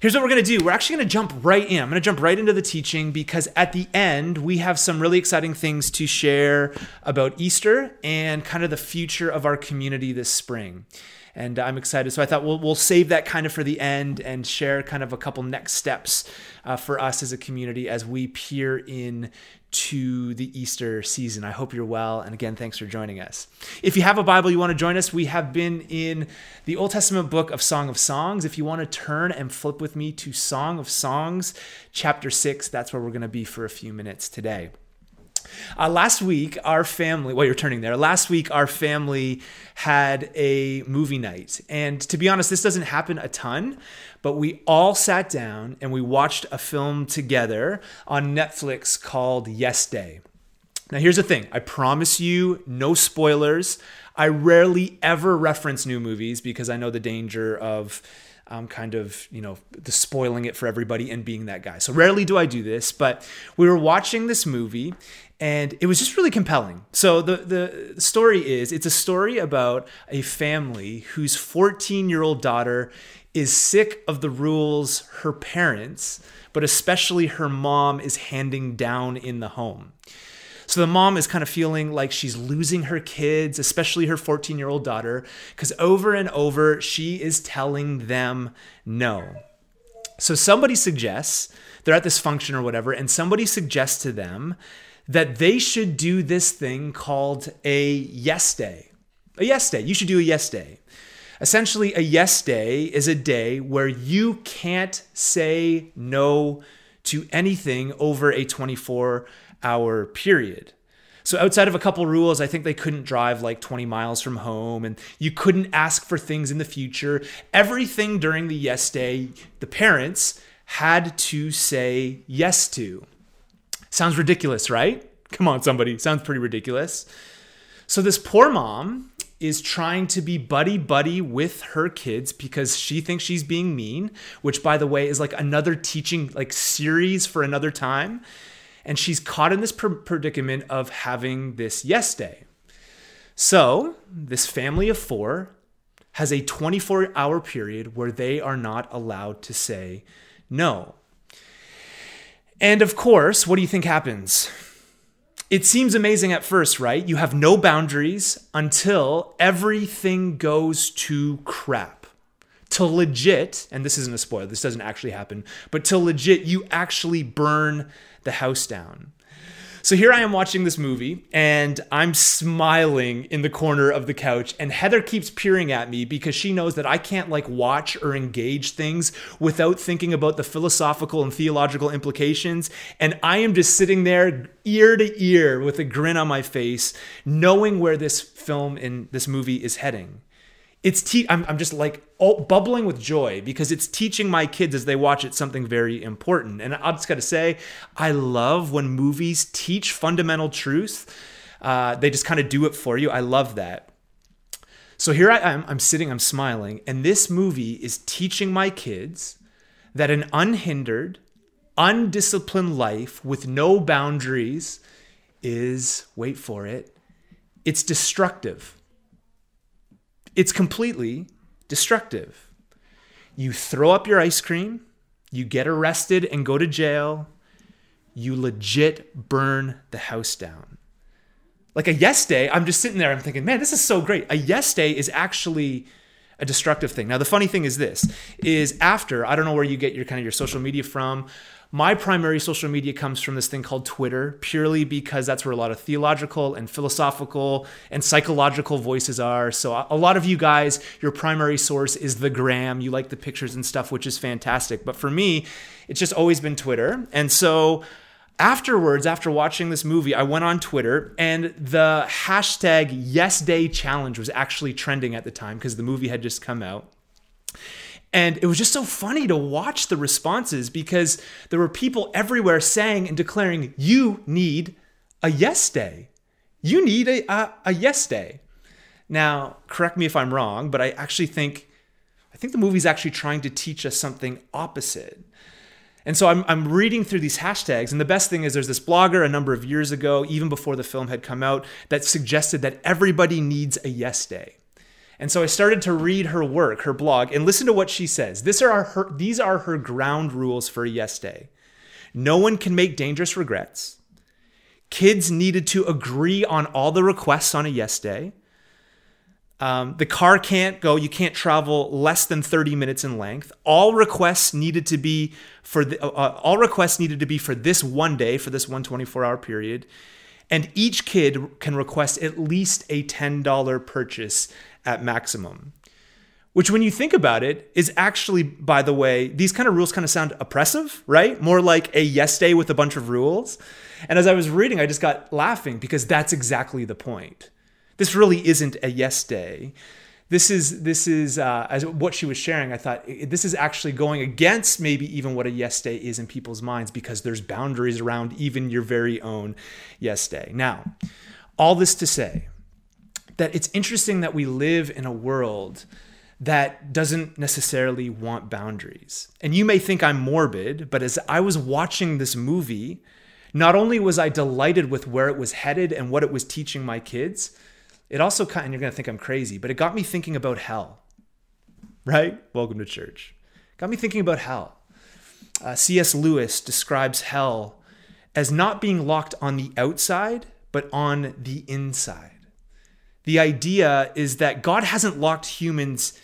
Here's what we're going to do. We're actually going to jump right in. I'm going to jump right into the teaching because at the end, we have some really exciting things to share about Easter and kind of the future of our community this spring. And I'm excited. So I thought we'll, we'll save that kind of for the end and share kind of a couple next steps uh, for us as a community as we peer in to the Easter season. I hope you're well. And again, thanks for joining us. If you have a Bible, you want to join us, we have been in the Old Testament book of Song of Songs. If you want to turn and flip with me to Song of Songs, chapter 6, that's where we're going to be for a few minutes today. Uh, last week, our family, while you're turning there, last week, our family had a movie night. And to be honest, this doesn't happen a ton, but we all sat down and we watched a film together on Netflix called Yes Day. Now, here's the thing I promise you, no spoilers. I rarely ever reference new movies because I know the danger of um, kind of, you know, the spoiling it for everybody and being that guy. So rarely do I do this, but we were watching this movie and it was just really compelling. So the the story is it's a story about a family whose 14-year-old daughter is sick of the rules her parents, but especially her mom is handing down in the home. So the mom is kind of feeling like she's losing her kids, especially her 14 year old daughter, because over and over she is telling them no. So somebody suggests, they're at this function or whatever, and somebody suggests to them that they should do this thing called a yes day. A yes day. You should do a yes day. Essentially, a yes day is a day where you can't say no to anything over a 24 hour period. So, outside of a couple rules, I think they couldn't drive like 20 miles from home and you couldn't ask for things in the future. Everything during the yes day, the parents had to say yes to. Sounds ridiculous, right? Come on, somebody. Sounds pretty ridiculous. So, this poor mom is trying to be buddy buddy with her kids because she thinks she's being mean, which by the way is like another teaching like series for another time. And she's caught in this predicament of having this yes day. So, this family of 4 has a 24-hour period where they are not allowed to say no. And of course, what do you think happens? It seems amazing at first, right? You have no boundaries until everything goes to crap. To legit, and this isn't a spoiler, this doesn't actually happen, but to legit, you actually burn the house down. So here I am watching this movie and I'm smiling in the corner of the couch and Heather keeps peering at me because she knows that I can't like watch or engage things without thinking about the philosophical and theological implications. And I am just sitting there ear to ear with a grin on my face knowing where this film and this movie is heading it's te- I'm, I'm just like oh, bubbling with joy because it's teaching my kids as they watch it something very important. And i just gotta say i love when movies teach fundamental truth. Uh, they just kind of do it for you. I love that. So here i am i'm sitting i'm smiling and this movie is teaching my kids that an unhindered undisciplined life with no boundaries is wait for it it's destructive it's completely destructive. You throw up your ice cream, you get arrested and go to jail, you legit burn the house down. Like a yes day, I'm just sitting there, I'm thinking, man, this is so great. A yes day is actually a destructive thing. Now the funny thing is this is after, I don't know where you get your kind of your social media from. My primary social media comes from this thing called Twitter, purely because that's where a lot of theological and philosophical and psychological voices are. So, a lot of you guys, your primary source is the gram. You like the pictures and stuff, which is fantastic. But for me, it's just always been Twitter. And so, afterwards, after watching this movie, I went on Twitter and the hashtag Yes Day Challenge was actually trending at the time because the movie had just come out. And it was just so funny to watch the responses because there were people everywhere saying and declaring, You need a yes day. You need a, a, a yes day. Now, correct me if I'm wrong, but I actually think I think the movie's actually trying to teach us something opposite. And so I'm, I'm reading through these hashtags, and the best thing is there's this blogger a number of years ago, even before the film had come out, that suggested that everybody needs a yes day. And so I started to read her work, her blog, and listen to what she says. This are her, these are her ground rules for a yes day. No one can make dangerous regrets. Kids needed to agree on all the requests on a yes day. Um, the car can't go, you can't travel less than 30 minutes in length. All requests needed to be for the, uh, uh all requests needed to be for this one day, for this one 24 hour period. And each kid can request at least a $10 purchase at maximum. Which, when you think about it, is actually, by the way, these kind of rules kind of sound oppressive, right? More like a yes day with a bunch of rules. And as I was reading, I just got laughing because that's exactly the point. This really isn't a yes day. This is this is uh, as what she was sharing. I thought this is actually going against maybe even what a yes day is in people's minds because there's boundaries around even your very own yes day. Now, all this to say that it's interesting that we live in a world that doesn't necessarily want boundaries. And you may think I'm morbid, but as I was watching this movie, not only was I delighted with where it was headed and what it was teaching my kids, it also kind of, you're going to think I'm crazy, but it got me thinking about hell. Right? Welcome to church. Got me thinking about hell. Uh, C.S. Lewis describes hell as not being locked on the outside, but on the inside. The idea is that God hasn't locked humans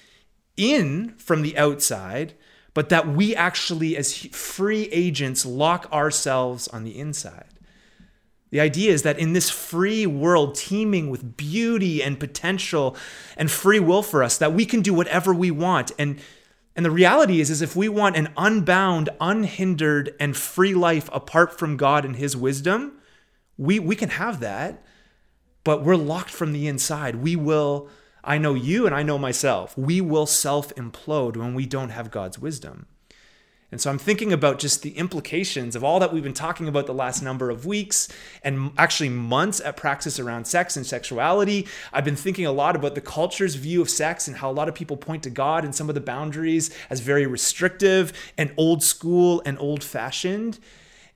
in from the outside, but that we actually, as free agents, lock ourselves on the inside. The idea is that in this free world teeming with beauty and potential and free will for us, that we can do whatever we want. And, and the reality is, is if we want an unbound, unhindered, and free life apart from God and His wisdom, we, we can have that, but we're locked from the inside. We will I know you and I know myself. We will self implode when we don't have God's wisdom. And so I'm thinking about just the implications of all that we've been talking about the last number of weeks and actually months at Praxis around sex and sexuality. I've been thinking a lot about the culture's view of sex and how a lot of people point to God and some of the boundaries as very restrictive and old school and old fashioned.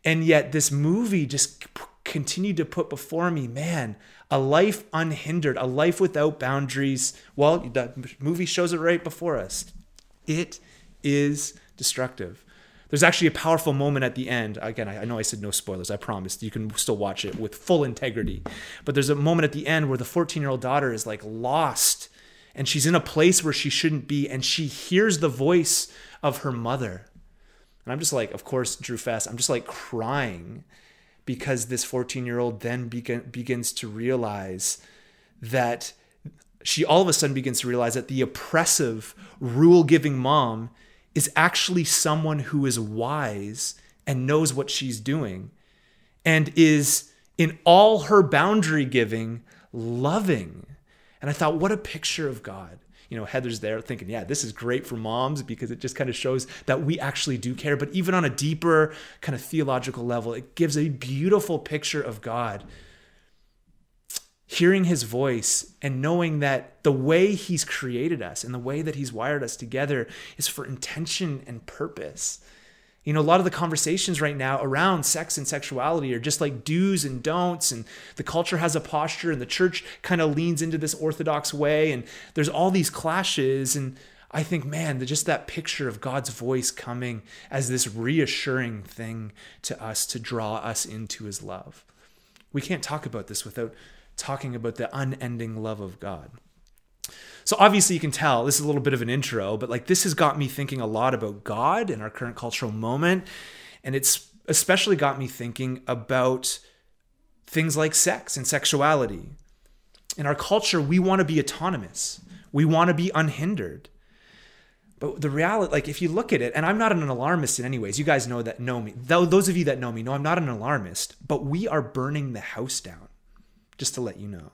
And yet this movie just continued to put before me, man, a life unhindered, a life without boundaries. Well, the movie shows it right before us. It is destructive. There's actually a powerful moment at the end. Again, I know I said no spoilers. I promise. You can still watch it with full integrity. But there's a moment at the end where the 14 year old daughter is like lost and she's in a place where she shouldn't be and she hears the voice of her mother. And I'm just like, of course, Drew Fast, I'm just like crying because this 14 year old then begin, begins to realize that she all of a sudden begins to realize that the oppressive, rule giving mom is actually someone who is wise and knows what she's doing and is in all her boundary giving loving. And I thought, what a picture of God you know, Heather's there thinking, yeah, this is great for moms because it just kind of shows that we actually do care. But even on a deeper kind of theological level, it gives a beautiful picture of God. Hearing his voice and knowing that the way he's created us and the way that he's wired us together is for intention and purpose. You know, a lot of the conversations right now around sex and sexuality are just like do's and don'ts, and the culture has a posture, and the church kind of leans into this orthodox way, and there's all these clashes. And I think, man, just that picture of God's voice coming as this reassuring thing to us to draw us into his love. We can't talk about this without talking about the unending love of God. So obviously you can tell this is a little bit of an intro, but like this has got me thinking a lot about God and our current cultural moment. And it's especially got me thinking about things like sex and sexuality. In our culture, we want to be autonomous. We want to be unhindered. But the reality, like if you look at it, and I'm not an alarmist in any ways, you guys know that know me. Those of you that know me know I'm not an alarmist, but we are burning the house down, just to let you know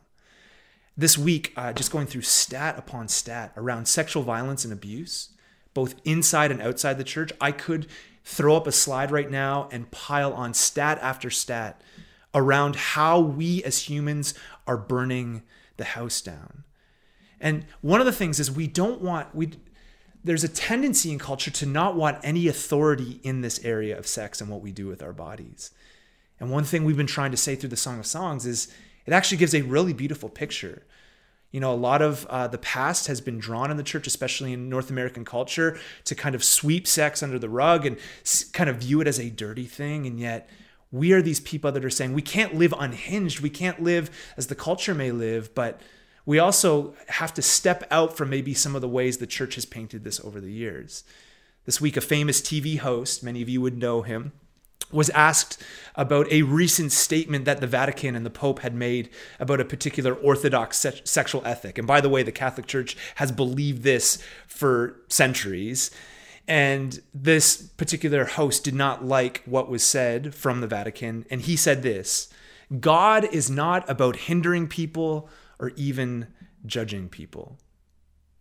this week, uh, just going through stat upon stat around sexual violence and abuse, both inside and outside the church. I could throw up a slide right now and pile on stat after stat around how we as humans are burning the house down. And one of the things is we don't want we there's a tendency in culture to not want any authority in this area of sex and what we do with our bodies. And one thing we've been trying to say through the Song of Songs is it actually gives a really beautiful picture. You know, a lot of uh, the past has been drawn in the church, especially in North American culture, to kind of sweep sex under the rug and kind of view it as a dirty thing. And yet, we are these people that are saying we can't live unhinged. We can't live as the culture may live, but we also have to step out from maybe some of the ways the church has painted this over the years. This week, a famous TV host, many of you would know him, was asked about a recent statement that the Vatican and the Pope had made about a particular Orthodox se- sexual ethic. And by the way, the Catholic Church has believed this for centuries. And this particular host did not like what was said from the Vatican. And he said this God is not about hindering people or even judging people.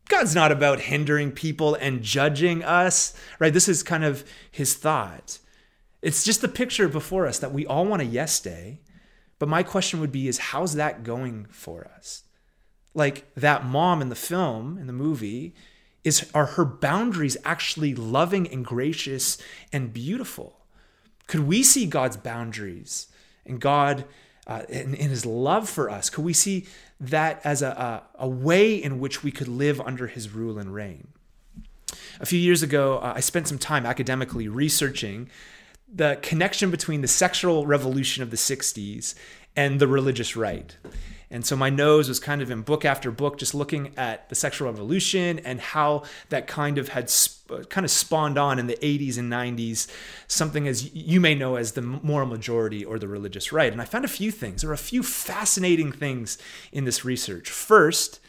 God's not about hindering people and judging us, right? This is kind of his thought. It's just the picture before us that we all want a yes day. But my question would be is how's that going for us? Like that mom in the film, in the movie, is are her boundaries actually loving and gracious and beautiful? Could we see God's boundaries and God uh, in, in his love for us? Could we see that as a, a, a way in which we could live under his rule and reign? A few years ago, uh, I spent some time academically researching the connection between the sexual revolution of the 60s and the religious right. And so my nose was kind of in book after book, just looking at the sexual revolution and how that kind of had sp- kind of spawned on in the 80s and 90s, something as you may know as the moral majority or the religious right. And I found a few things. There are a few fascinating things in this research. First,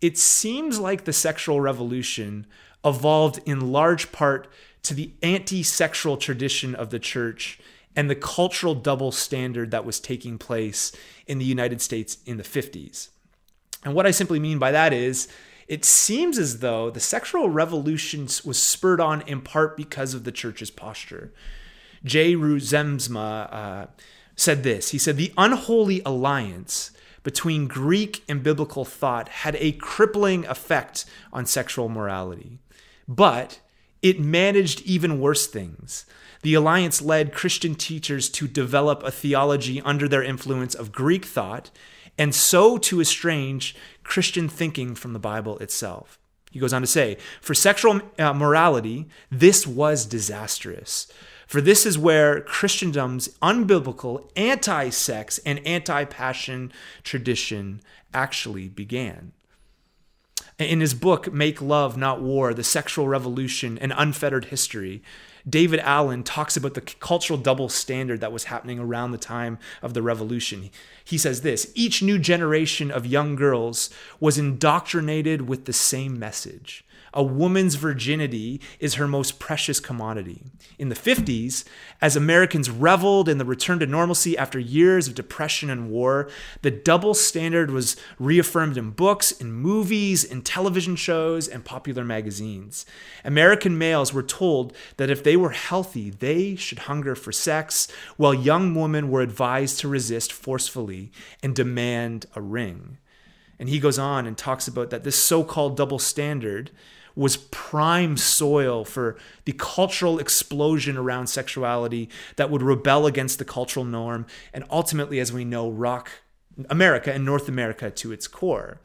it seems like the sexual revolution evolved in large part to the anti sexual tradition of the church and the cultural double standard that was taking place in the United States in the 50s. And what I simply mean by that is, it seems as though the sexual revolution was spurred on in part because of the church's posture. J. Rinzema uh, said this He said, The unholy alliance between Greek and biblical thought had a crippling effect on sexual morality. But it managed even worse things. The alliance led Christian teachers to develop a theology under their influence of Greek thought and so to estrange Christian thinking from the Bible itself. He goes on to say, For sexual uh, morality, this was disastrous. For this is where Christendom's unbiblical anti sex and anti passion tradition actually began. In his book, Make Love, Not War The Sexual Revolution and Unfettered History, David Allyn talks about the cultural double standard that was happening around the time of the revolution. He says this each new generation of young girls was indoctrinated with the same message a woman's virginity is her most precious commodity. In the 50s, as Americans reveled in the return to normalcy after years of depression and war, the double standard was reaffirmed in books, in movies, in television shows, and popular magazines. American males were told that if they were healthy, they should hunger for sex, while young women were advised to resist forcefully and demand a ring. And he goes on and talks about that this so called double standard was prime soil for the cultural explosion around sexuality that would rebel against the cultural norm and ultimately, as we know, rock America and North America to its core.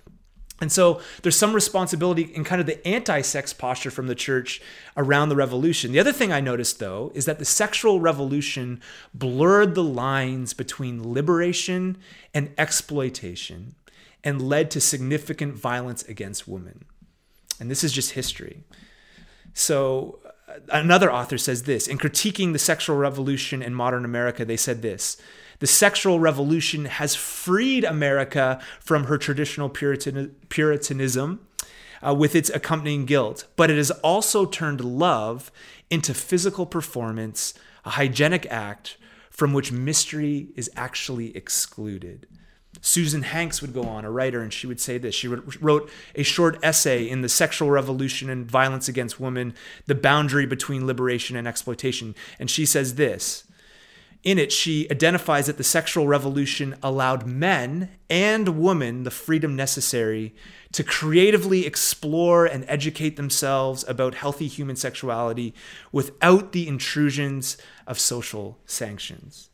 And so there's some responsibility in kind of the anti sex posture from the church around the revolution. The other thing I noticed, though, is that the sexual revolution blurred the lines between liberation and exploitation and led to significant violence against women. And this is just history. So, uh, another author says this in critiquing the sexual revolution in modern America, they said this the sexual revolution has freed America from her traditional Puritan, Puritanism uh, with its accompanying guilt, but it has also turned love into physical performance, a hygienic act from which mystery is actually excluded. Susan Hanks would go on, a writer, and she would say this. She wrote a short essay in The Sexual Revolution and Violence Against Women, The Boundary Between Liberation and Exploitation. And she says this in it, she identifies that the sexual revolution allowed men and women the freedom necessary to creatively explore and educate themselves about healthy human sexuality without the intrusions of social sanctions.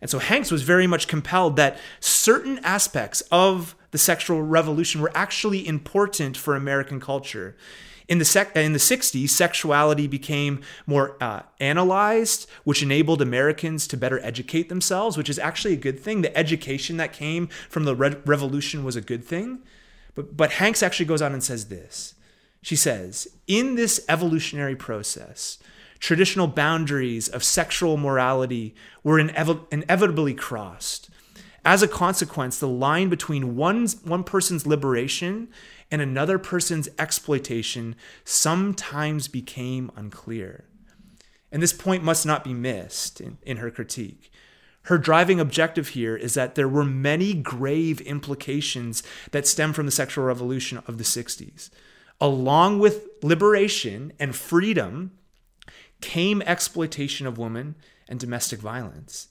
And so Hanks was very much compelled that certain aspects of the sexual revolution were actually important for American culture. In the, sec- in the 60s, sexuality became more uh, analyzed, which enabled Americans to better educate themselves, which is actually a good thing. The education that came from the re- revolution was a good thing. But, but Hanks actually goes on and says this. She says, in this evolutionary process, traditional boundaries of sexual morality were inev- inevitably crossed. As a consequence, the line between one's, one person's liberation and another person's exploitation sometimes became unclear. And this point must not be missed in, in her critique. Her driving objective here is that there were many grave implications that stem from the sexual revolution of the 60s. Along with liberation and freedom came exploitation of women and domestic violence.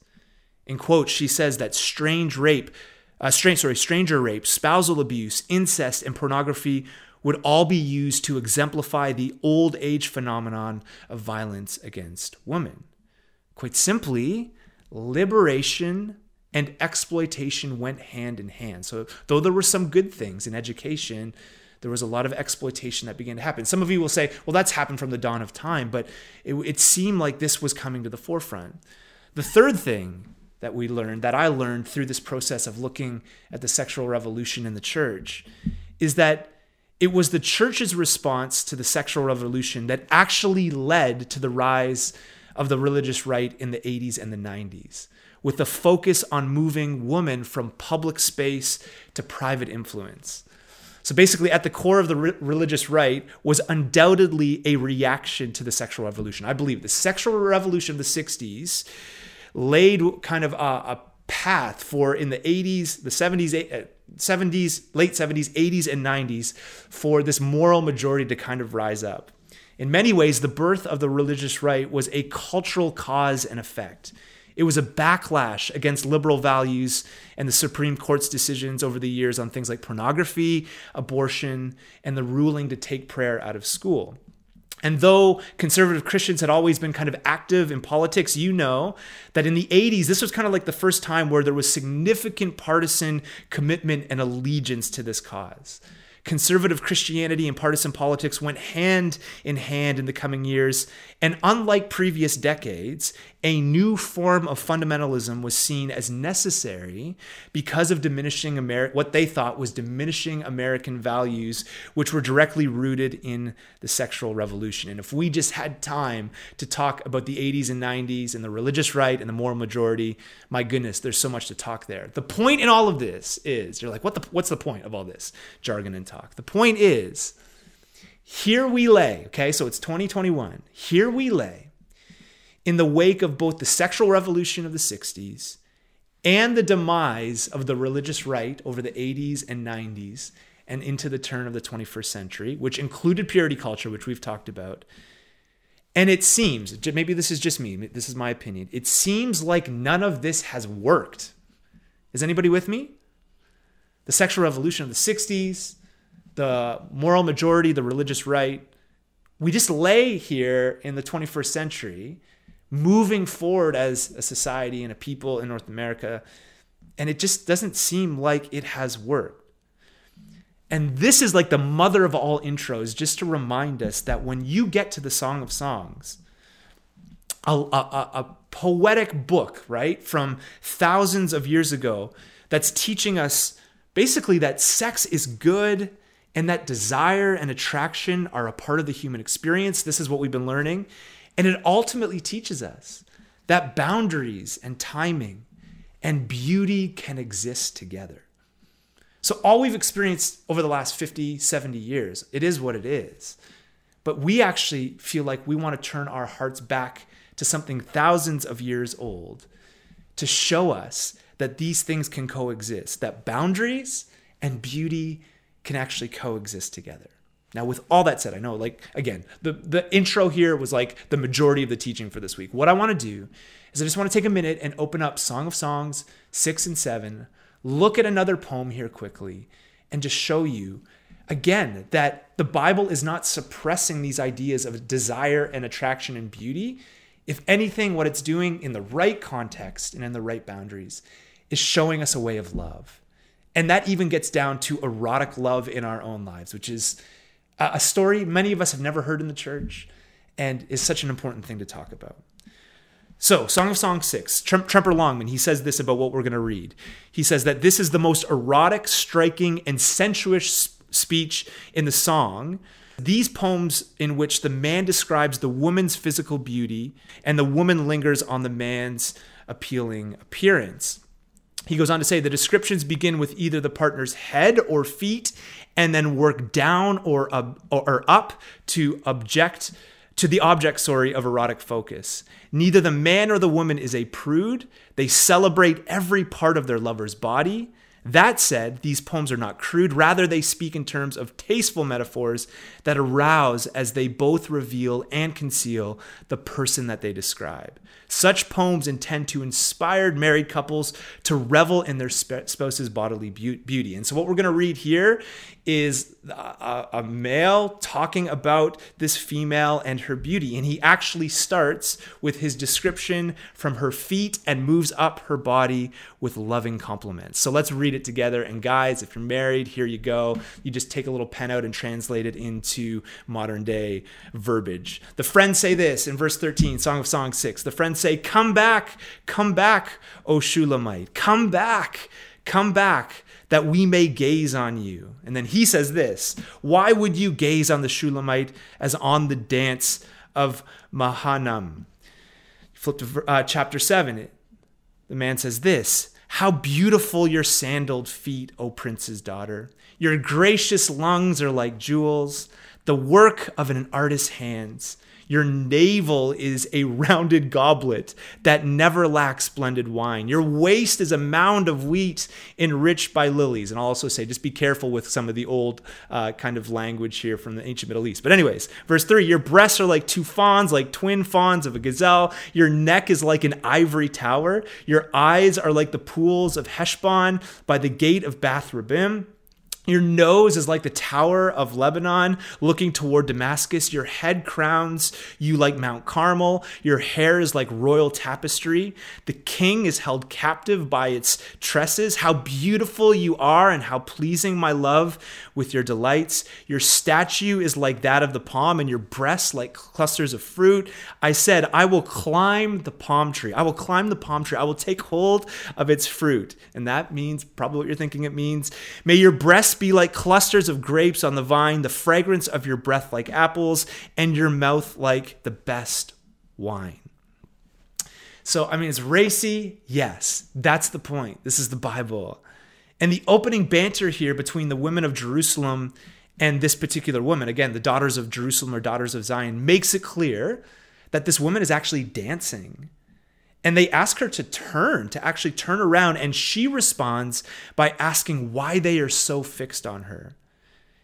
In quotes, she says that strange rape uh, strange, sorry, stranger rape, spousal abuse, incest, and pornography would all be used to exemplify the old age phenomenon of violence against women. Quite simply, liberation and exploitation went hand in hand. So, though there were some good things in education, there was a lot of exploitation that began to happen. Some of you will say, well, that's happened from the dawn of time, but it, it seemed like this was coming to the forefront. The third thing that we learned, that I learned through this process of looking at the sexual revolution in the church, is that it was the church's response to the sexual revolution that actually led to the rise of the religious right in the 80s and the 90s, with the focus on moving women from public space to private influence. So basically, at the core of the re- religious right was undoubtedly a reaction to the sexual revolution. I believe the sexual revolution of the 60s laid kind of a, a path for in the 80s, the 70s, 70s, uh, late 70s, 80s, and 90s for this moral majority to kind of rise up. In many ways, the birth of the religious right was a cultural cause and effect. It was a backlash against liberal values and the Supreme Court's decisions over the years on things like pornography, abortion, and the ruling to take prayer out of school. And though conservative Christians had always been kind of active in politics, you know that in the 80s, this was kind of like the first time where there was significant partisan commitment and allegiance to this cause conservative Christianity and partisan politics went hand in hand in the coming years. And unlike previous decades, a new form of fundamentalism was seen as necessary because of diminishing Ameri- what they thought was diminishing American values, which were directly rooted in the sexual revolution. And if we just had time to talk about the 80s and 90s and the religious right and the moral majority, my goodness, there's so much to talk there. The point in all of this is you're like, what the, what's the point of all this jargon and talk? The point is, here we lay, okay, so it's 2021. Here we lay in the wake of both the sexual revolution of the 60s and the demise of the religious right over the 80s and 90s and into the turn of the 21st century, which included purity culture, which we've talked about. And it seems, maybe this is just me, this is my opinion, it seems like none of this has worked. Is anybody with me? The sexual revolution of the 60s, the moral majority, the religious right. We just lay here in the 21st century, moving forward as a society and a people in North America, and it just doesn't seem like it has worked. And this is like the mother of all intros, just to remind us that when you get to the Song of Songs, a, a, a, poetic book, right, from thousands of years ago, that's teaching us basically that sex is good and that desire and attraction are a part of the human experience. This is what we've been learning. And it ultimately teaches us that boundaries and timing and beauty can exist together. So, all we've experienced over the last 50, 70 years, it is what it is. But we actually feel like we want to turn our hearts back to something thousands of years old to show us that these things can coexist, that boundaries and beauty can actually coexist together. Now, with all that said, I know, like, again, the, the intro here was like the majority of the teaching for this week. What I want to do is I just want to take a minute and open up Song of Songs 6 and 7, look at another poem here quickly, and just show you, again, that the Bible is not suppressing these ideas of desire and attraction and beauty. If anything, what it's doing in the right context and in the right boundaries is showing us a way of love And that even gets down to erotic love in our own lives, which is a story many of us have never heard in the church and is such an important thing to talk about. So, Song of Song 6, Tremper Longman, he says this about what we're going to read. He says that this is the most erotic, striking, and sensuous speech in the song. These poems, in which the man describes the woman's physical beauty and the woman lingers on the man's appealing appearance. He goes on to say the descriptions begin with either the partner's head or feet and then work down or, up, or up to object to the object, sorry, of erotic focus. Neither the man or the woman is a prude. They celebrate every part of their lover's body. That said, these poems are not crude. Rather, they speak in terms of tasteful metaphors that arouse as they both reveal and conceal the person that they describe. Such poems intend to inspire married couples to revel in their spouse's bodily beauty. And so, what we're going to read here is a, a, male talking about this female and her beauty. And he actually starts with his description from her feet and moves up her body with loving compliments. So, let's read it together. And, guys, if you're married, here you go. You just take a little pen out and translate it into modern day verbiage. The friends say this in verse 13, Song of Songs 6. The friends say, Come back, come back, O Shulamite, come back, come back that we may gaze on you. And then he says this Why would you gaze on the Shulamite as on the dance of Mahanaim? Flip to uh, chapter 7. The man says this How beautiful your sandaled feet, O prince's daughter. Your gracious lungs are like jewels, the work of an artist's hands. Your navel is a rounded goblet that never lacks splendid wine. Your waist is a mound of wheat enriched by lilies. And I'll also say, just be careful with some of the old uh, kind of language here from the ancient Middle East. But, anyways, verse three your breasts are like two fawns, like twin fawns of a gazelle. Your neck is like an ivory tower. Your eyes are like the pools of Heshbon by the gate of Bath Rabbim. Your nose is like the tower of Lebanon looking toward Damascus. Your head crowns you like Mount Carmel. Your hair is like royal tapestry. The king is held captive by its tresses. How beautiful you are and how pleasing, my love, with your delights. Your statue is like that of the palm and your breasts like clusters of fruit. I said, I will climb the palm tree. I will climb the palm tree. I will take hold of its fruit. And that means probably what you're thinking it means. May your breasts be like clusters of grapes on the vine, the fragrance of your breath like apples, and your mouth like the best wine. So, I mean, it's racy. Yes, that's the point. This is the Bible. And the opening banter here between the women of Jerusalem and this particular woman, again, the daughters of Jerusalem or daughters of Zion, makes it clear that this woman is actually dancing and they ask her to turn, to actually turn around. And she responds by asking why they are so fixed on her.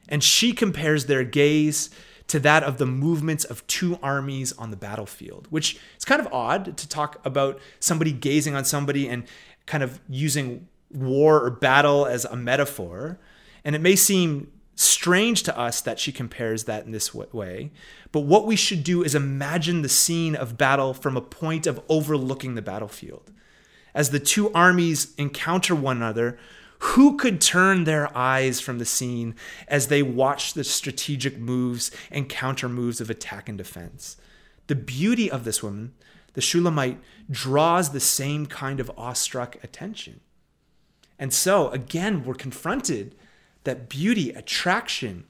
And she compares their gaze to that of the movements of two armies on the battlefield, which is kind of odd to talk about somebody gazing on somebody and kind of using war or battle as a metaphor. And it may seem strange to us that she compares that in this way. But what we should do is imagine the scene of battle from a point of overlooking the battlefield. As the two armies encounter one another, who could turn their eyes from the scene as they watch the strategic moves and counter moves of attack and defense? The beauty of this woman, the Shulamite, draws the same kind of awestruck attention. And so, again, we're confronted that beauty, attraction,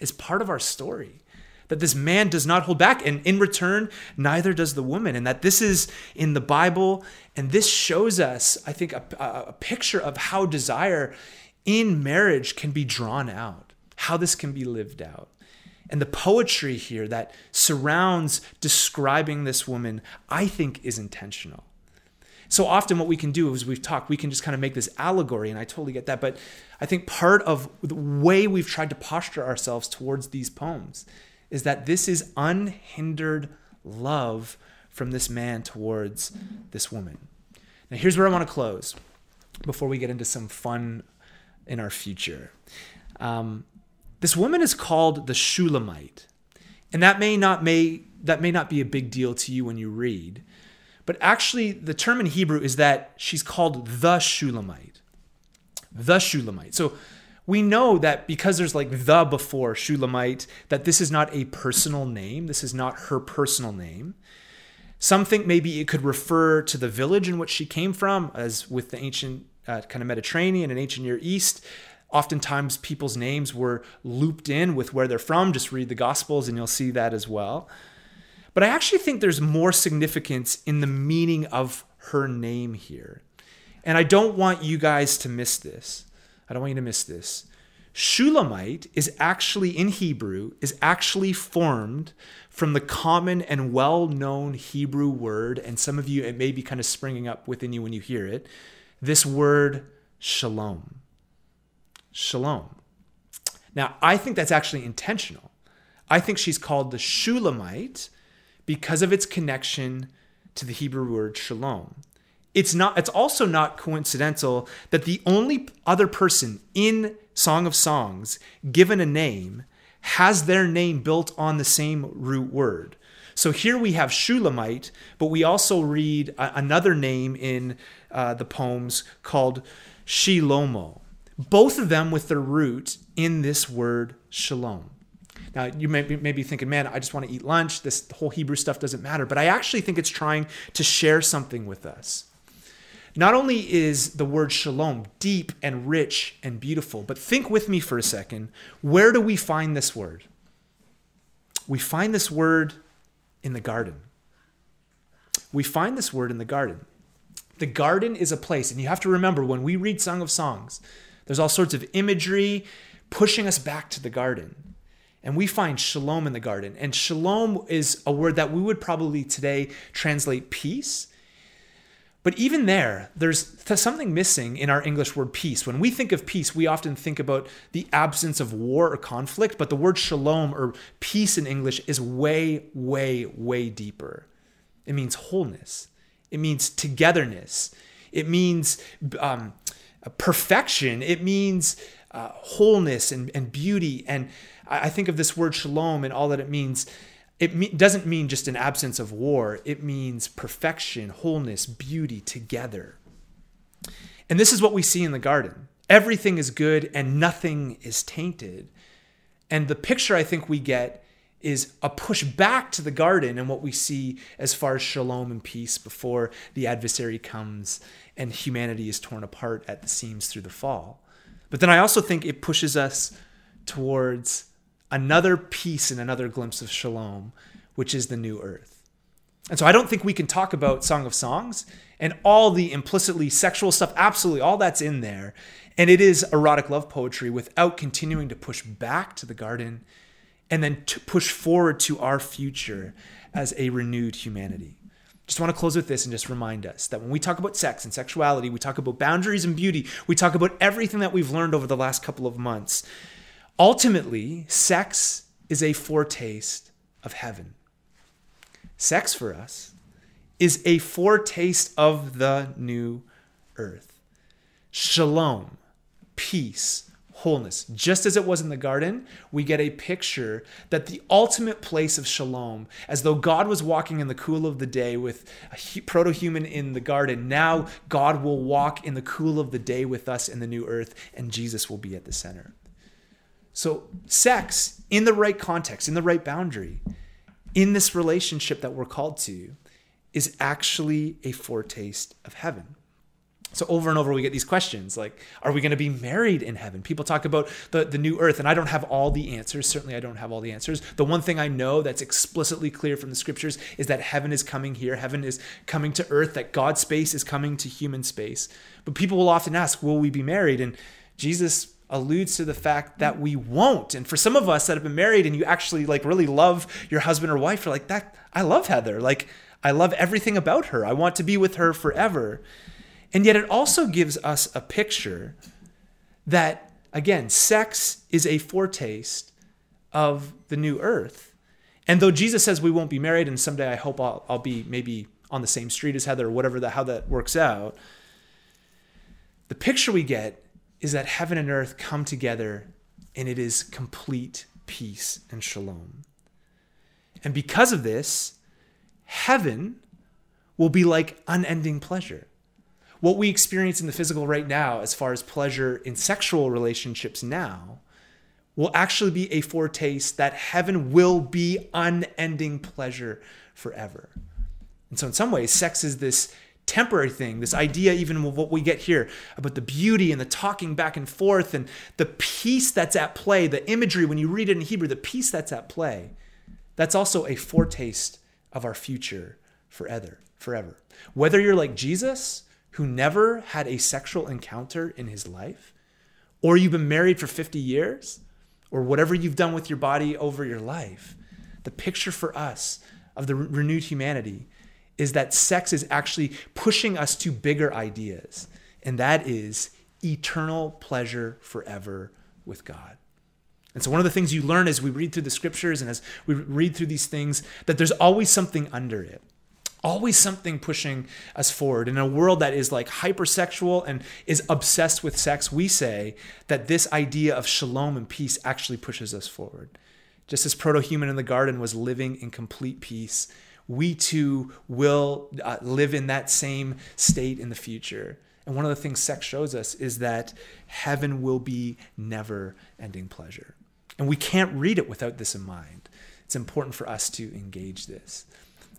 is part of our story. That this man does not hold back, and in return, neither does the woman. And that this is in the Bible, and this shows us, I think, a, a picture of how desire in marriage can be drawn out, how this can be lived out. And the poetry here that surrounds describing this woman, I think, is intentional. So often, what we can do is we've talked, we can just kind of make this allegory, and I totally get that. But I think part of the way we've tried to posture ourselves towards these poems is that this is unhindered love from this man towards this woman. Now, here's where I want to close before we get into some fun in our future. Um, this woman is called the Shulamite, and that may not may that may not be a big deal to you when you read, but actually the term in Hebrew is that she's called the Shulamite. the Shulamite. So we know that because there's like the before Shulamite, that this is not a personal name. This is not her personal name. Some think maybe it could refer to the village in which she came from, as with the ancient uh, kind of Mediterranean and ancient Near East. Oftentimes, people's names were looped in with where they're from. Just read the Gospels and you'll see that as well. But I actually think there's more significance in the meaning of her name here. And I don't want you guys to miss this. I don't want you to miss this. Shulamite is actually in Hebrew is actually formed from the common and well-known Hebrew word and some of you it may be kind of springing up within you when you hear it this word shalom shalom now I think that's actually intentional I think she's called the Shulamite because of its connection to the Hebrew word shalom it's not it's also not coincidental that the only other person in Song of Songs given a name has their name built on the same root word. So here we have Shulamite, but we also read a, another name in uh, the poems called Shilomo. Both of them with their root in this word shalom. Now, you may be, may be thinking, man, I just want to eat lunch. This whole Hebrew stuff doesn't matter. But I actually think it's trying to share something with us. Not only is the word shalom deep and rich and beautiful, but think with me for a second. Where do we find this word? We find this word in the garden. We find this word in the garden. The garden is a place, and you have to remember when we read Song of Songs, there's all sorts of imagery pushing us back to the garden. And we find shalom in the garden. And shalom is a word that we would probably today translate peace. But even there, there's something missing in our English word peace. When we think of peace, we often think about the absence of war or conflict, but the word shalom or peace in English is way, way, way deeper. It means wholeness, it means togetherness, it means um, perfection, it means uh, wholeness and, and beauty. And I think of this word shalom and all that it means it me- doesn't mean just an absence of war, it means perfection, wholeness, beauty together. And this is what we see in the garden. Everything is good and nothing is tainted. And the picture I think we get is a push back to the garden and what we see as far as shalom and peace before the adversary comes and humanity is torn apart at the seams through the fall. But then I also think it pushes us towards another piece and another glimpse of shalom, which is the new earth. And so I don't think we can talk about Song of Songs and all the implicitly sexual stuff, absolutely, all that's in there. And it is erotic love poetry without continuing to push back to the garden and then to push forward to our future as a renewed humanity. Just want to close with this and just remind us that when we talk about sex and sexuality, we talk about boundaries and beauty, we talk about everything that we've learned over the last couple of months. Ultimately, sex is a foretaste of heaven. Sex for us is a foretaste of the new earth. Shalom, peace, wholeness. Just as it was in the garden, we get a picture that the ultimate place of shalom, as though God was walking in the cool of the day with a proto human in the garden, now God will walk in the cool of the day with us in the new earth, and Jesus will be at the center. So, sex in the right context, in the right boundary, in this relationship that we're called to, is actually a foretaste of heaven. So over and over we get these questions like, are we going to be married in heaven? People talk about the, the new earth, and I don't have all the answers. Certainly I don't have all the answers. The one thing I know that's explicitly clear from the scriptures is that heaven is coming here. Heaven is coming to earth, that God's space is coming to human space. But people will often ask, will we be married? And Jesus alludes to the fact that we won't. And for some of us that have been married and you actually like really love your husband or wife, you're like, that I love Heather. Like I love everything about her. I want to be with her forever. And yet it also gives us a picture that again, sex is a foretaste of the new earth. And though Jesus says we won't be married, and someday I hope I'll, I'll be maybe on the same street as Heather or whatever that how that works out, the picture we get is that heaven and earth come together and it is complete peace and shalom. And because of this, heaven will be like unending pleasure. What we experience in the physical right now, as far as pleasure in sexual relationships now, will actually be a foretaste that heaven will be unending pleasure forever. And so, in some ways, sex is this temporary thing, this idea, even of what we get here about the beauty and the talking back and forth and the peace that's at play, the imagery when you read it in Hebrew, the peace that's at play. That's also a foretaste of our future forever. Forever. Whether you're like Jesus, who never had a sexual encounter in his life, or you've been married for 50 years, or whatever you've done with your body over your life, the picture for us of the renewed humanity is that sex is actually pushing us to bigger ideas, and that is eternal pleasure forever with God. And so, one of the things you learn as we read through the scriptures and as we read through these things, that there's always something under it. Always something pushing us forward. In a world that is like hypersexual and is obsessed with sex, we say that this idea of shalom and peace actually pushes us forward. Just as proto human in the garden was living in complete peace, we too will uh, live in that same state in the future. And one of the things sex shows us is that heaven will be never ending pleasure. And we can't read it without this in mind. It's important for us to engage this.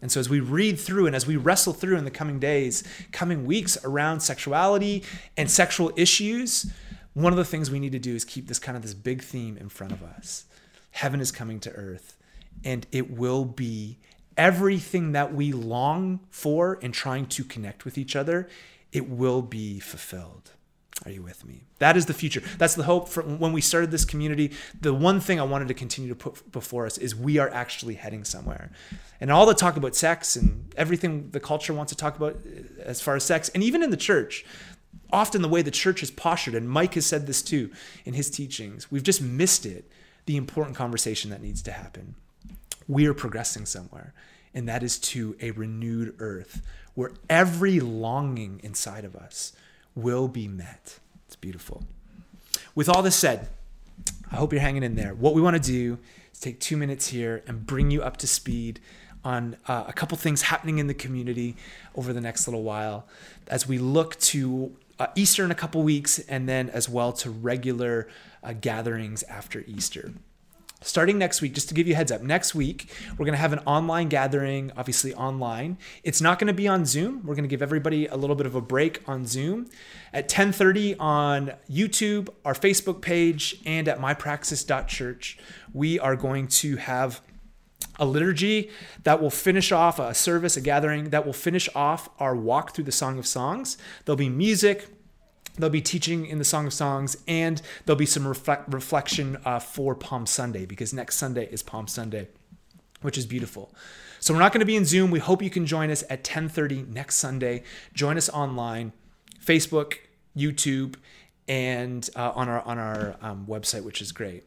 And so, as we read through and as we wrestle through in the coming days, coming weeks around sexuality and sexual issues, one of the things we need to do is keep this kind of this big theme in front of us. Heaven is coming to earth, and it will be everything that we long for in trying to connect with each other, it will be fulfilled. Are you with me? That is the future. That's the hope for when we started this community. The one thing I wanted to continue to put before us is we are actually heading somewhere. And all the talk about sex and everything the culture wants to talk about uh, as far as sex, and even in the church, often the way the church is postured, and Mike has said this too in his teachings, we've just missed it, the important conversation that needs to happen. We are progressing somewhere, and that is to a renewed earth where every longing inside of us will be met. It's beautiful. With all this said, I hope you're hanging in there. What we want to do is take two minutes here and bring you up to speed on uh, a couple things happening in the community over the next little while as we look to uh, Easter in a couple weeks and then as well to regular uh, gatherings after Easter starting next week, just to give you heads up, next week we're going to have an online gathering, obviously online. It's not going to be on Zoom. We're going to give everybody a little bit of a break on Zoom at 10:30 on YouTube, our Facebook page, and at mypraxis.church. We are going to have a liturgy that will finish off a service, a gathering that will finish off our walk through the Song of Songs. There'll be music, They'll be teaching in the Song of Songs, and there'll be some reflect, reflection uh, for Palm Sunday because next Sunday is Palm Sunday, which is beautiful. So we're not going to be in Zoom. We hope you can join us at 10:30 next Sunday. Join us online, Facebook, YouTube, and uh, on our on our um, website, which is great.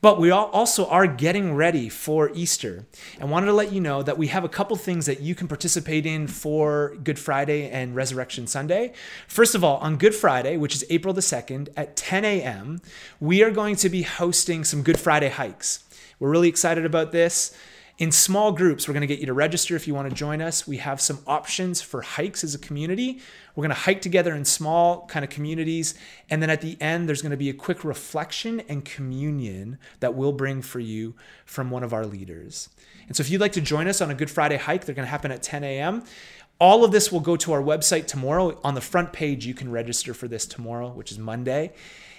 But we also are getting ready for Easter, and wanted to let you know that we have a couple things that you can participate in for Good Friday and Resurrection Sunday. First of all, on Good Friday, which is April the second at 10 a.m., we are going to be hosting some Good Friday hikes. We're really excited about this. In small groups, we're going to get you to register if you want to join us. We have some options for hikes as a community. We're going to hike together in small kind of communities. And then at the end, there's going to be a quick reflection and communion that we'll bring for you from one of our leaders. And so if you'd like to join us on a Good Friday hike, they're going to happen at 10 a.m. All of this will go to our website tomorrow. On the front page, you can register for this tomorrow, which is Monday.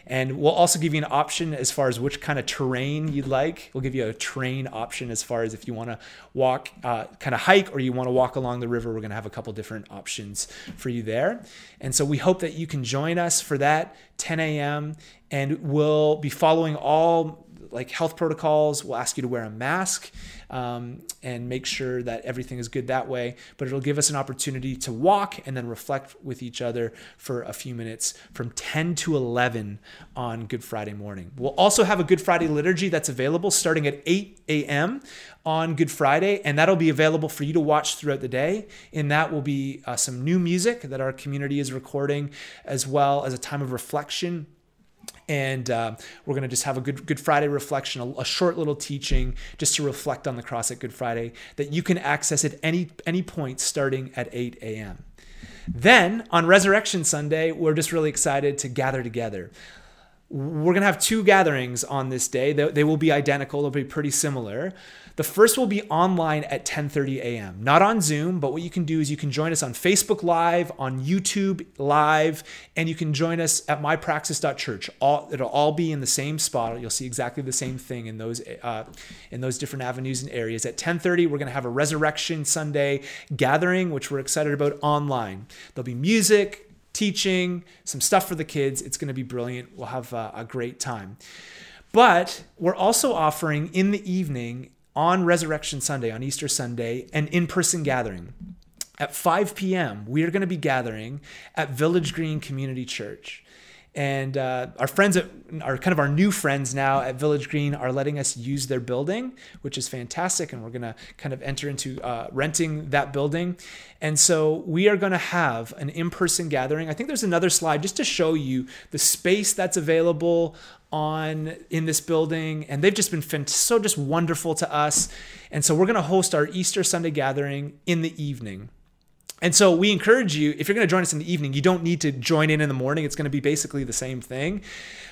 And we'll also give you an option as far as which kind of terrain you'd like. We'll give you a terrain option as far as if you want to walk, uh, kind of hike, or you want to walk along the river. We're going to have a couple different options for you there. And so we hope that you can join us for that 10 a.m. And we'll be following all like health protocols. We'll ask you to wear a mask um, and make sure that everything is good that way. But it'll give us an opportunity to walk and then reflect with each other for a few minutes from 10 to 11 on Good Friday morning. We'll also have a Good Friday liturgy that's available starting at 8 a.m. on Good Friday, and that'll be available for you to watch throughout the day. In that will be uh, some new music that our community is recording, as well as a time of reflection and uh, we're going to just have a good Good Friday reflection, a, a, short little teaching, just to reflect on the cross at Good Friday that you can access at any any point starting at 8 a.m. Then on Resurrection Sunday, we're just really excited to gather together. We're going to have two gatherings on this day. They, they will be identical, they'll be pretty similar. The first will be online at 10:30 a.m. Not on Zoom, but what you can do is you can join us on Facebook Live, on YouTube Live, and you can join us at mypraxis.church. All it'll all be in the same spot. You'll see exactly the same thing in those uh, in those different avenues and areas. At 10:30, we're going to have a Resurrection Sunday gathering, which we're excited about online. There'll be music, teaching, some stuff for the kids. It's going to be brilliant. We'll have uh, a great time. But we're also offering in the evening on Resurrection Sunday, on Easter Sunday, an in person gathering. At 5 p.m., we are going to be gathering at Village Green Community Church. And uh, our friends at, are kind of our new friends now at Village Green are letting us use their building, which is fantastic. And we're going to kind of enter into uh, renting that building. And so we are going to have an in person gathering. I think there's another slide just to show you the space that's available on in this building. And they've just been so just wonderful to us. And so we're going to host our Easter Sunday gathering in the evening. And so we encourage you, if you're going to join us in the evening, you don't need to join in in the morning. It's going to be basically the same thing.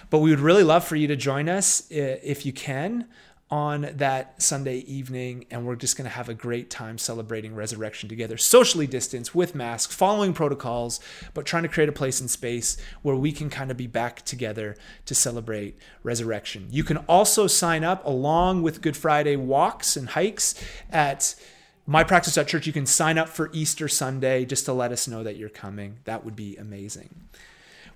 But we would really love for you to join us if you can on that Sunday evening. And we're just going to have a great time celebrating resurrection together, socially distanced with masks, following protocols, but trying to create a place and space where we can kind of be back together to celebrate resurrection. You can also sign up along with Good Friday walks and hikes at mypraxis.church, you can sign up for Easter Sunday just to let us know that you're coming. That would be amazing.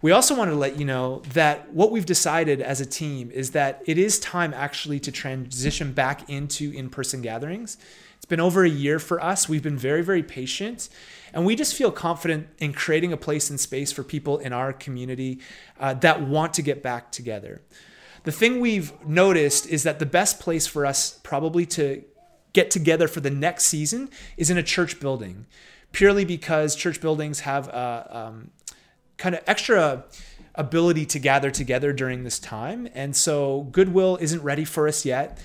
We also wanted to let you know that what we've decided as a team is that it is time actually to transition back into in person gatherings. It's been over a year for us. We've been very, very patient. And we just feel confident in creating a place and space for people in our community uh, that want to get back together. The thing we've noticed is that the best place for us probably to get together for the next season is in a church building, purely because church buildings have a um, kind of extra ability to gather together during this time. And so Goodwill isn't ready for us yet.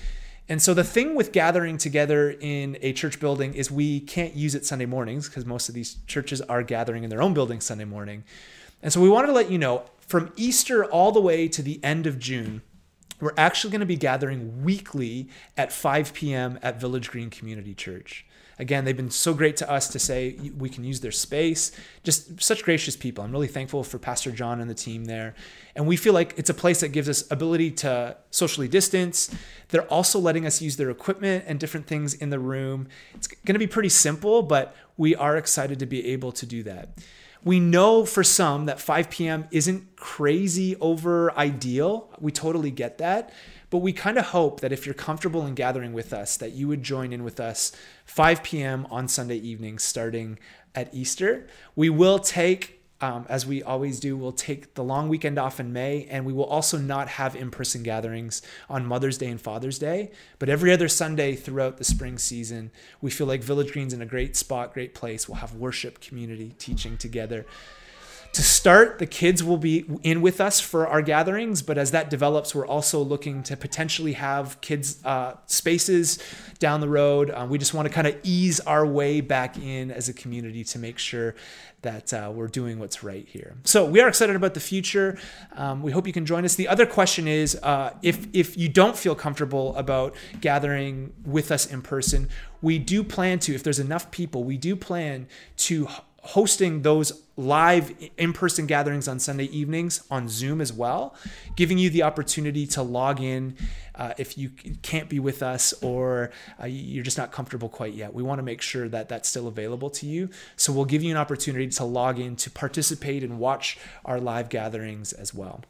And so the thing with gathering together in a church building is we can't use it Sunday mornings because most of these churches are gathering in their own building Sunday morning. And so we wanted to let you know from Easter all the way to the end of June, we're actually going to be gathering weekly at 5 p.m. at Village Green Community Church. Again, they've been so great to us to say we can use their space. Just such gracious people. I'm really thankful for Pastor John and the team there. And we feel like it's a place that gives us ability to socially distance. They're also letting us use their equipment and different things in the room. It's going to be pretty simple, but we are excited to be able to do that. We know for some that 5 p.m. isn't crazy over ideal. We totally get that. But we kind of hope that if you're comfortable in gathering with us, that you would join in with us 5 p.m. on Sunday evenings starting at Easter. We will take um, as we always do, we'll take the long weekend off in May, and we will also not have in person gatherings on Mother's Day and Father's Day. But every other Sunday throughout the spring season, we feel like Village Green's in a great spot, great place. We'll have worship, community, teaching together to start, the kids will be in with us for our gatherings, but as that develops, we're also looking to potentially have kids' uh, spaces down the road. Um, we just want to kind of ease our way back in as a community to make sure that uh, we're doing what's right here. So we are excited about the future. Um, we hope you can join us. The other question is uh, if if you don't feel comfortable about gathering with us in person, we do plan to. If there's enough people, we do plan to hosting those live in-person gatherings on Sunday evenings on Zoom as well, giving you the opportunity to log in uh, if you can't be with us or uh, you're just not comfortable quite yet. We want to make sure that that's still available to you. So we'll give you an opportunity to log in to participate and watch our live gatherings as well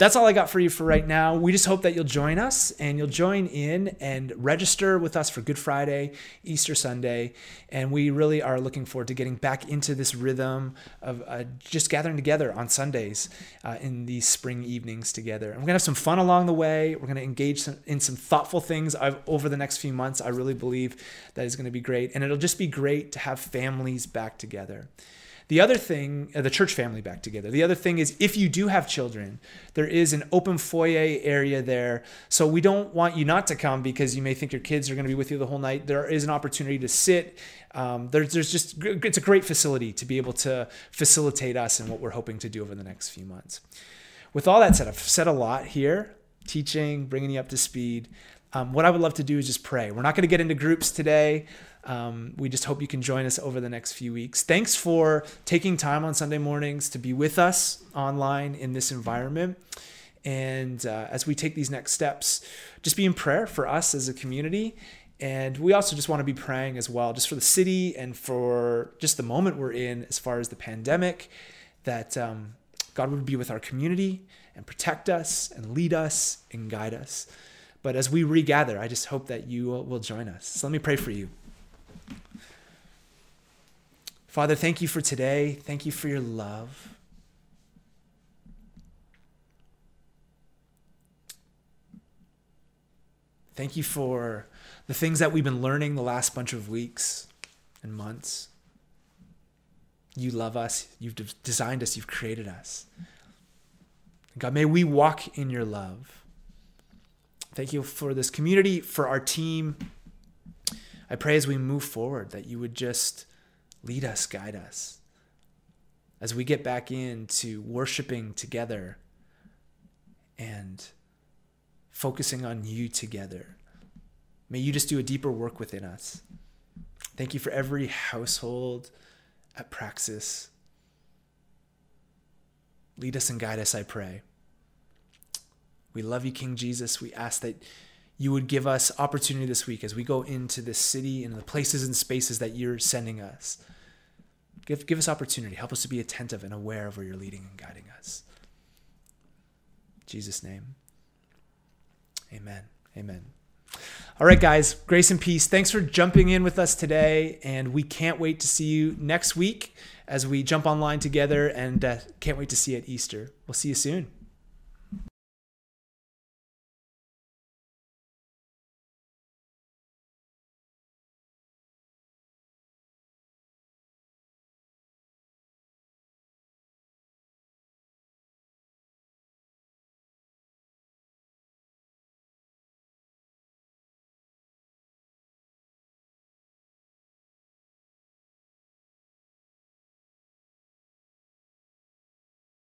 that's all I got for you for right now. We just hope that you'll join us and you'll join in and register with us for Good Friday, Easter Sunday. And we really are looking forward to getting back into this rhythm of uh, just gathering together on Sundays uh, in these spring evenings together. And we're going to have some fun along the way. We're going to engage some, in some thoughtful things I've, over the next few months. I really believe that is going to be great. And it'll just be great to have families back together. The other thing, uh, the church family back together. The other thing is if you do have children, there is an open foyer area there. So we don't want you not to come because you may think your kids are going to be with you the whole night. There is an opportunity to sit. Um, there's, there's just, it's a great facility to be able to facilitate us and what we're hoping to do over the next few months. With all that said, I've said a lot here, teaching, bringing you up to speed. Um, what I would love to do is just pray. We're not going to get into groups today. Um, we just hope you can join us over the next few weeks. Thanks for taking time on Sunday mornings to be with us online in this environment. And uh, as we take these next steps, just be in prayer for us as a community. And we also just want to be praying as well, just for the city and for just the moment we're in as far as the pandemic, that um, God would be with our community and protect us and lead us and guide us. But as we regather, I just hope that you will join us. So let me pray for you. Father, thank you for today. Thank you for your love. Thank you for the things that we've been learning the last bunch of weeks and months. You love us. You've designed us. You've created us. God, may we walk in your love. Thank you for this community, for our team. I pray as we move forward that you would just Lead us, guide us. As we get back into worshiping together and focusing on you together, may you just do a deeper work within us. Thank you for every household at Praxis. Lead us and guide us, I pray. We love you, King Jesus. We ask that you would give us opportunity this week as we go into this city and the places and spaces that you're sending us. Give, give us opportunity. Help us to be attentive and aware of where you're leading and guiding us. In Jesus' name. Amen. Amen. All right, guys, grace and peace. Thanks for jumping in with us today. And we can't wait to see you next week as we jump online together and uh, can't wait to see you at Easter. We'll see you soon.